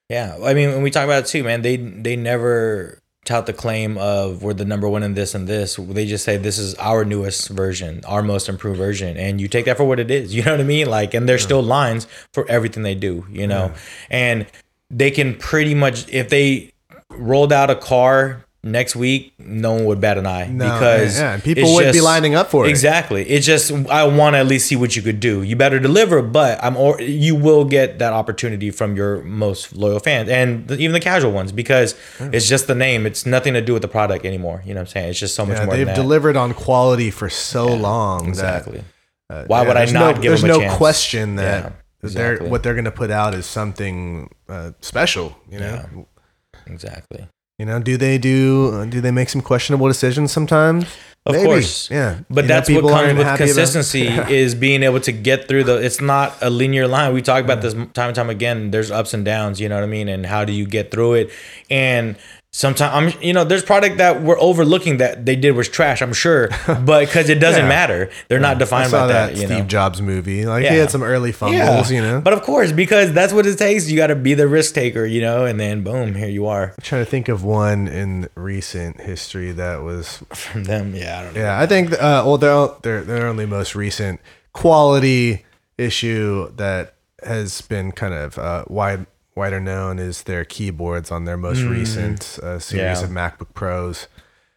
Yeah, I mean, when we talk about it too, man, they they never tout the claim of we're the number one in this and this. They just say this is our newest version, our most improved version, and you take that for what it is. You know what I mean? Like, and there's still lines for everything they do. You know, and they can pretty much if they rolled out a car next week, no one would bat an eye No, because yeah, and people would be lining up for it. Exactly. It's just I want to at least see what you could do. You better deliver, but I'm or you will get that opportunity from your most loyal fans and the, even the casual ones because it's just the name. It's nothing to do with the product anymore. You know what I'm saying? It's just so much Yeah, more. they've than that. delivered on quality for so long exactly. that uh, Why yeah, would I not no, give There's them a no chance? question that Yeah. they're what they're gonna put out is something uh, special. You know, Yeah. exactly. You know. Do they do? Do they make some questionable decisions sometimes? Of Maybe. course. yeah. But You know, that's what people comes with consistency is being able to get through the. It's not a linear line. We talk about mm. this time and time again. There's ups and downs. You know what I mean? And how do you get through it? And sometimes I'm, you know, there's product that we're overlooking that they did was trash. I'm sure, but because it doesn't Yeah. matter, they're not defined by that, that. Steve know. Jobs movie. Like he had some early fumbles. You know, But of course, because that's what it takes. You got to be the risk taker, you know, and then boom, here you are I'm trying to think of one in recent history that was from them. Yeah, I don't know. Yeah, I think uh, well, their their their only most recent quality issue that has been kind of uh, wide wider known is their keyboards on their most recent uh, series Yeah. of MacBook Pros.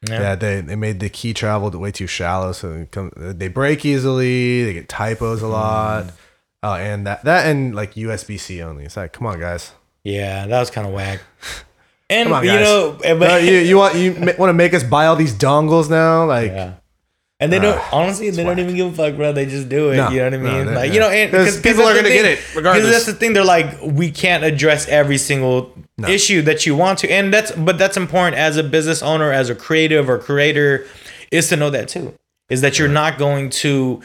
Yeah. They they made the key travel way too shallow, so they, come, they break easily. They get typos a lot. Oh, and that that and like USB C only. It's like, come on, guys. Yeah, that was kind of whack. And on, you know, but Uh, you you want you want to make us buy all these dongles now? Like, Yeah. And they don't uh, honestly they don't even give a fuck, bro. They just do it. No, you know what I mean? they- like you know, and 'Cause people are gonna thing. get it, regardless. that's the thing. They're like, we can't address every single issue that you want to, and that's but that's important as a business owner, as a creative or creator, is to know that too. Is that you're not going to,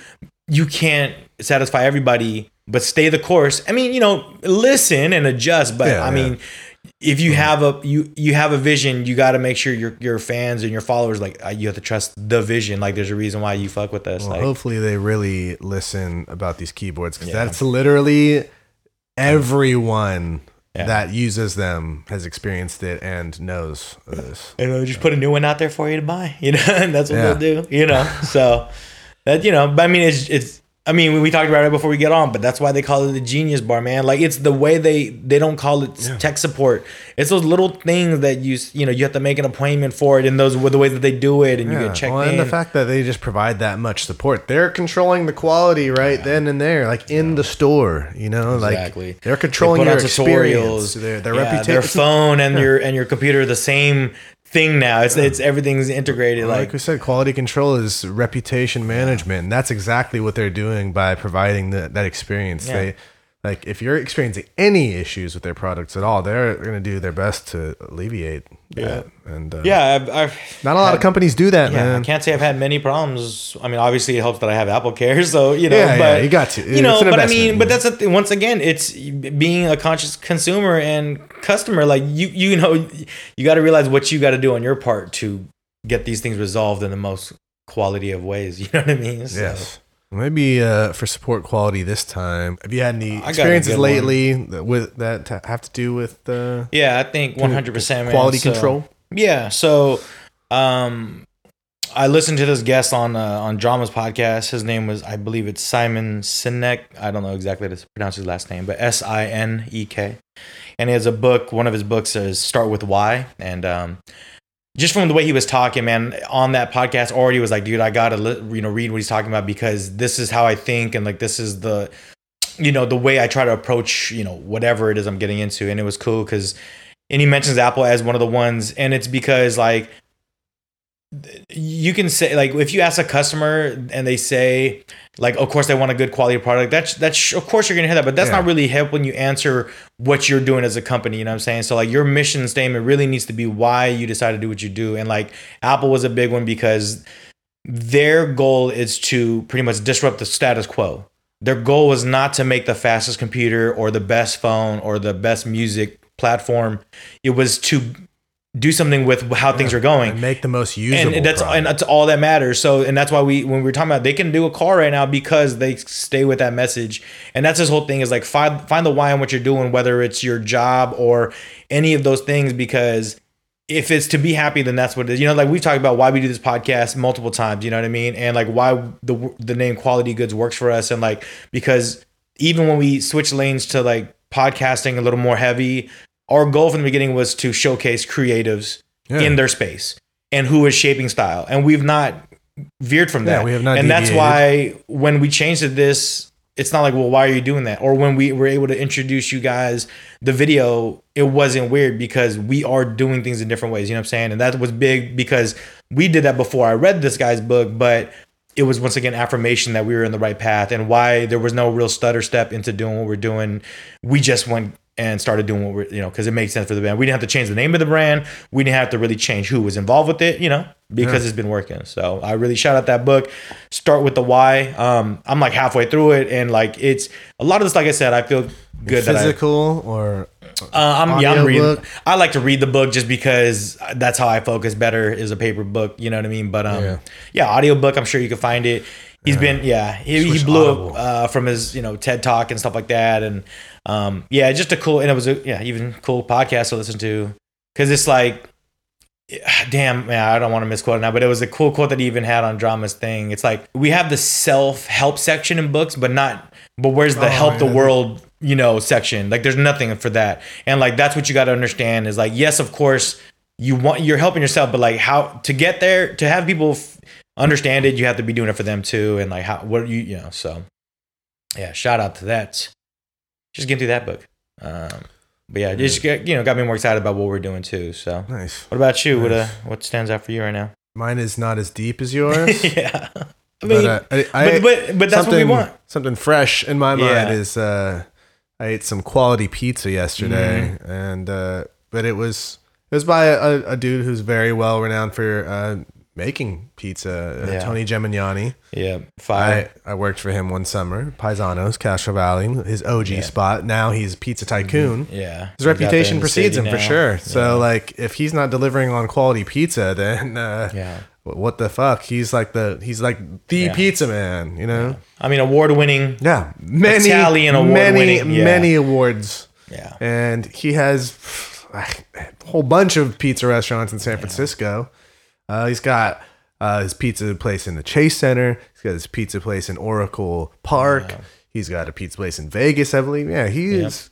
you can't satisfy everybody, but stay the course. I mean, you know, listen and adjust, but Yeah, I yeah. mean if you have a you you have a vision, you got to make sure your your fans and your followers like uh, you have to trust the vision. Like there's a reason why you fuck with us. Well, like hopefully they really listen about these keyboards because Yeah. that's literally everyone Yeah. that uses them has experienced it and knows this. you know, just put a new one out there for you to buy. You know, and that's what Yeah. they'll do. You know, so that you know, but I mean, it's it's. I mean, we- talked about it before we get on, but that's why they call it the Genius Bar, man. Like it's the way they they don't call it tech support. It's those little things that you you know you have to make an appointment for it, and those were the ways that they do it, and you get checked Well, in. and the fact that they just provide that much support, they're controlling the quality right then and there, like in the store. You know, Exactly. like they're controlling They your experience, their, their yeah, reputation. Their phone and your and your computer the same thing now. It's it's everything's integrated. like, Like we said, quality control is reputation management, and that's exactly what they're doing by providing the, that experience. Yeah. They like if you're experiencing any issues with their products at all, they're going to do their best to alleviate that. And uh, yeah, I've, I've not a lot of companies do that, Yeah, I can't say I've had many problems. I mean, obviously it helps that I have Apple Care, so you know. Yeah, but yeah, you got to. You know, but I mean, but that's the thing. Once again, it's being a conscious consumer and customer. Like you, you know, you got to realize what you got to do on your part to get these things resolved in the most quality of ways. You know what I mean? So, Yes. Maybe uh, for support quality this time. Have you had any experiences one. lately that with that to have to do with uh, Yeah, I think one hundred percent quality control? Yeah. So, um, I listened to this guest on uh, on Drama's podcast. His name was, I believe, it's Simon Sinek. I don't know exactly how to pronounce his last name, but S I N E K. And he has a book. One of his books is "Start with Why," and um, just from the way he was talking, man, on that podcast already was like, dude, I gotta you know read what he's talking about because this is how I think, and like this is the you know the way I try to approach you know whatever it is I'm getting into, and it was cool because and he mentions Apple as one of the ones, and it's because like you can say like if you ask a customer and they say like of course they want a good quality product that's that's of course you're gonna hear that but that's Yeah. not really help when you answer what you're doing as a company you know what i'm saying? So like your mission statement really needs to be why you decide to do what you do and like apple was a big one because their goal is to pretty much disrupt the status quo. Their goal was not to make the fastest computer or the best phone or the best music platform. It was to do something with how things are going and make the most usable. and that's product. and that's all that matters. So and that's why we when we are talking about they can do a car right now because they stay with that message. And that's his whole thing is like find find the why in what you're doing, whether it's your job or any of those things, because if it's to be happy, then that's what it is. You know, like we've talked about why we do this podcast multiple times. You know what I mean? And like why the the name Quality Goods works for us, and like because even when we switch lanes to like podcasting a little more heavy, our goal from the beginning was to showcase creatives Yeah. in their space and who is shaping style. And we've not veered from Yeah, that. we have not and that's why when we changed to this, it's not like, well, why are you doing that? Or when we were able to introduce you guys the video, it wasn't weird because we are doing things in different ways. You know what I'm saying? And that was big because we did that before I read this guy's book, but it was once again affirmation that we were in the right path and why there was no real stutter step into doing what we're doing. We just went and started doing what we're, you know, because it made sense for the band. We didn't have to change the name of the brand. We didn't have to really change who was involved with it, you know, because it's been working. So I really shout out that book. Start with the why. Um, I'm like halfway through it, and like it's a lot of this. Like I said, I feel good that I Physical or uh, I'm, yeah, I'm reading. book? I like to read the book just because that's how I focus better is a paper book. You know what I mean? But um, Yeah. yeah, audio book. I'm sure you can find it. He's been yeah. He, he blew Audible. up uh, from his you know TED talk and stuff like that, and um, yeah, just a cool and it was a yeah even cool podcast to listen to because it's like. Damn, man, I don't want to misquote it now, but it was a cool quote that he even had on Drama's thing. It's like we have the self help section in books, but not, but where's the Oh, help the world, you know, section? Like there's nothing for that. And like that's what you got to understand is like, yes, of course, you want, you're helping yourself, but like how to get there, to have people f- understand it, you have to be doing it for them too. And like, how, what you, you know, so yeah, shout out to that. Just getting through that book. Um, but yeah, just get, you know, got me more excited about what we're doing too. So nice. what about you? What uh, what stands out for you right now? Mine is not as deep as yours. yeah, I mean, but, uh, I, I, but, but but that's what we want. Something fresh in my mind Yeah. is uh, I ate some quality pizza yesterday, Mm-hmm. and uh, but it was it was by a, a dude who's very well renowned for uh, making pizza, uh, Yeah. Tony Gemignani. Yeah, fire. I, I worked for him one summer, Paisanos, Castro Valley, his OG Yeah. Mm-hmm. spot. Now he's Pizza Tycoon. yeah, His reputation precedes him for sure. So like, if he's not delivering on quality pizza, then uh, yeah. wh- what the fuck? He's like the he's like the Yeah. pizza man, you know? I mean, award winning. Yeah, many Italian award many winning, yeah. many awards, Yeah, and he has a whole bunch of pizza restaurants in San Francisco. Uh, he's got uh, his pizza place in the Chase Center. He's got his pizza place in Oracle Park. He's got a pizza place in Vegas, I believe. Yeah, he is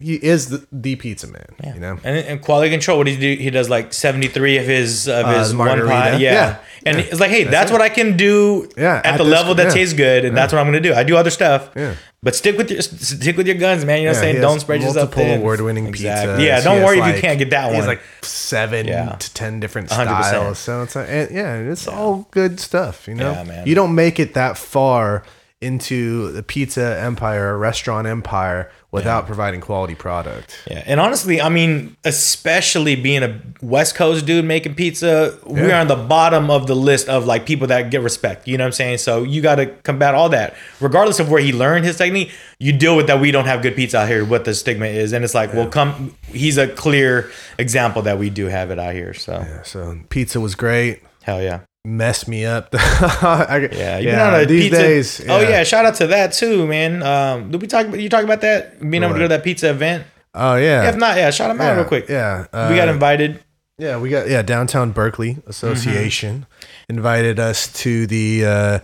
he is the, the pizza man. yeah. You know, and, and quality control. What does he do? He does like seventy three of his of Uh, his the one pie. Yeah, Yeah. and Yeah. it's like, hey, that's, what I can do. Yeah, at, at the this- level that yeah. tastes good, and that's what I'm gonna do. I do other stuff. Yeah. But stick with your stick with your guns, man. You know what I'm Yeah, saying? Don't spread yourself multiple thin. award-winning Exactly. pizzas. Yeah, don't has, worry if you can't get that one. has one. like seven Yeah. to ten different 100%. styles. So it's like, and, yeah, it's all good stuff. You know, Yeah, man. you don't make it that far into the pizza empire, restaurant empire, without providing quality product. Yeah, and honestly, I mean, especially being a West Coast dude making pizza, we're on the bottom of the list of like people that get respect. You know what I'm saying? So you got to combat all that, regardless of where he learned his technique. You deal with that. We don't have good pizza out here. What the stigma is, and it's like, well, come. He's a clear example that we do have it out here. So Yeah, so pizza was great. hell yeah, Messed me up. I, yeah. You've been on a these pizza. days. Oh yeah, shout out to that too, man. Um, did we talk? about You talk about that being able to go to that pizza event? Oh yeah. If not, yeah, shout him out yeah, real quick. Yeah, we got uh, invited. Yeah, we got yeah downtown Berkeley Association Mm-hmm. invited us to the uh,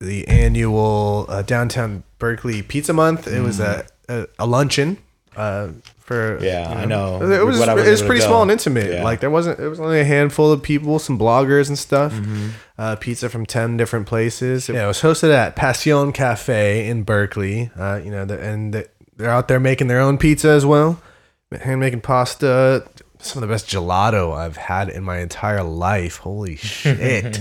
the annual uh, downtown Berkeley Pizza Month. It was a, a, a luncheon uh, for. Yeah, you I know. It was was it was pretty go. small and intimate. Yeah. Like there wasn't it was only a handful of people, some bloggers and stuff. Mm-hmm. Uh, pizza from ten different places. Yeah, it was hosted at Passion Cafe in Berkeley. Uh, you know, the, and the, they're out there making their own pizza as well hand making pasta. Some of the best gelato I've had in my entire life. Holy shit.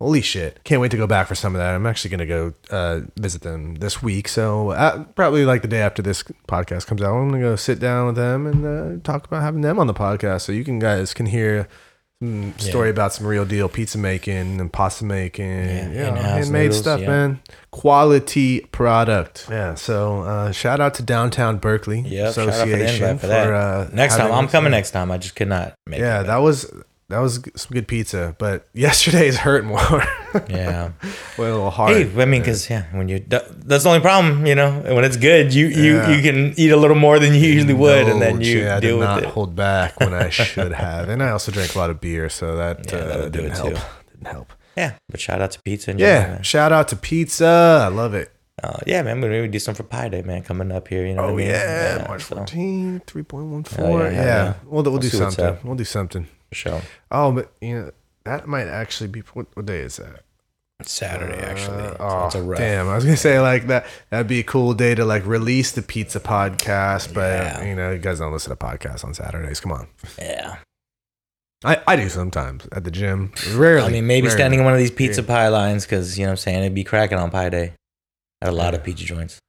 Holy shit. Can't wait to go back for some of that. I'm actually going to go uh, visit them this week. So, uh, probably like the day after this podcast comes out, I'm going to go sit down with them and uh, talk about having them on the podcast so you can guys can hear some story about some real deal pizza making and pasta making. Yeah, in-house handmade noodles, stuff, yeah. man. Quality product. Yeah. So, uh, shout out to Downtown Berkeley Yep, out for Association for that. uh, next time, I'm coming there. next time. I just could not make it. Yeah, that was that was some good pizza, but yesterday's hurt more. Yeah. Went a little hard. Hey, I mean, because yeah, when you that's the only problem, you know. When it's good, you you Yeah. you can eat a little more than you usually would, and then you I deal did with not it. hold back when I should have, and I also drank a lot of beer, so that, Yeah, uh, didn't it help. too. Didn't help. Yeah, but shout out to pizza. General, Yeah, man. shout out to pizza. I love it. Uh, yeah, man. Maybe we do something for Pie Day, man. Coming up here, you know. what I Oh mean? yeah, March so, 3.14. Oh, yeah, yeah, yeah. We'll, we'll, We'll do something. We'll do something. Sure. Oh, but you know that might actually be what, what day is that? Saturday, actually. Uh, So oh, it's a rough. damn! I was gonna say like that. That'd be a cool day to like release the pizza podcast, but Yeah. you know, you guys don't listen to podcasts on Saturdays. Come on. Yeah. I, I do sometimes at the gym. Rarely. I mean, maybe rarely. standing in one of these pizza pie lines because you know what I'm saying it'd be cracking on pie day at a lot of pizza joints.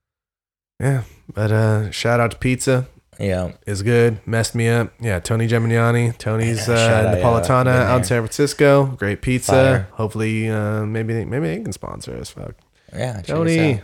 Yeah, but uh, shout out to pizza. Yeah, is good. Messed me up. Yeah, Tony Gemignani. Tony's uh, out, yeah. Napoletana out in. San Francisco. Great pizza. Fire. Hopefully, uh, maybe maybe they can sponsor us. Fuck, yeah. Tony.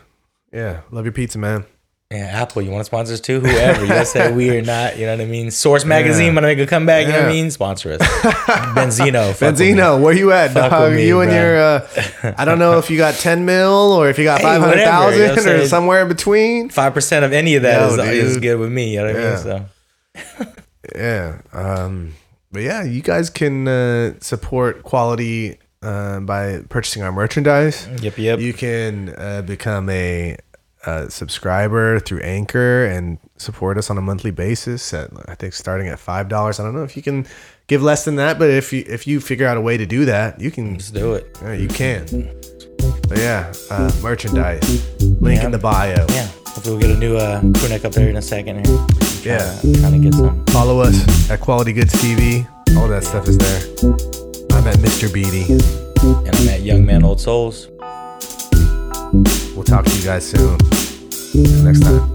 Yeah, love your pizza, man. Yeah, Apple, you want to sponsor us too? Whoever. You gotta say we or not. You know what I mean? Source Magazine, Yeah. want to make a comeback. You know what I mean? Sponsor us. Benzino. fuck with me. Benzino, where you at, Fuck dog? with me, you and bro. your, uh, I don't know if you got 10 mil or if you got Hey, whatever, you know 500,000 what or saying? somewhere in between. Five percent of any of that Yo, is, is good with me. You know what Yeah. I mean? So Yeah. Um, but yeah, you guys can uh, support quality uh, by purchasing our merchandise. yep, yep. You can uh, become a, uh subscriber through Anchor and support us on a monthly basis. At I think starting at five dollars. I don't know if you can give less than that, but if you if you figure out a way to do that, you can. Let's do it. Yeah, you can. But yeah, uh, merchandise. Link in the bio. Yeah. Hopefully we'll get a new uh, crew neck up there in a second here. Yeah. Trying to get some. Follow us at Quality Goods TV. All that stuff is there. I'm at Mr. Beatty. And I'm at Young Man Old Souls. We'll talk to you guys soon. Next time.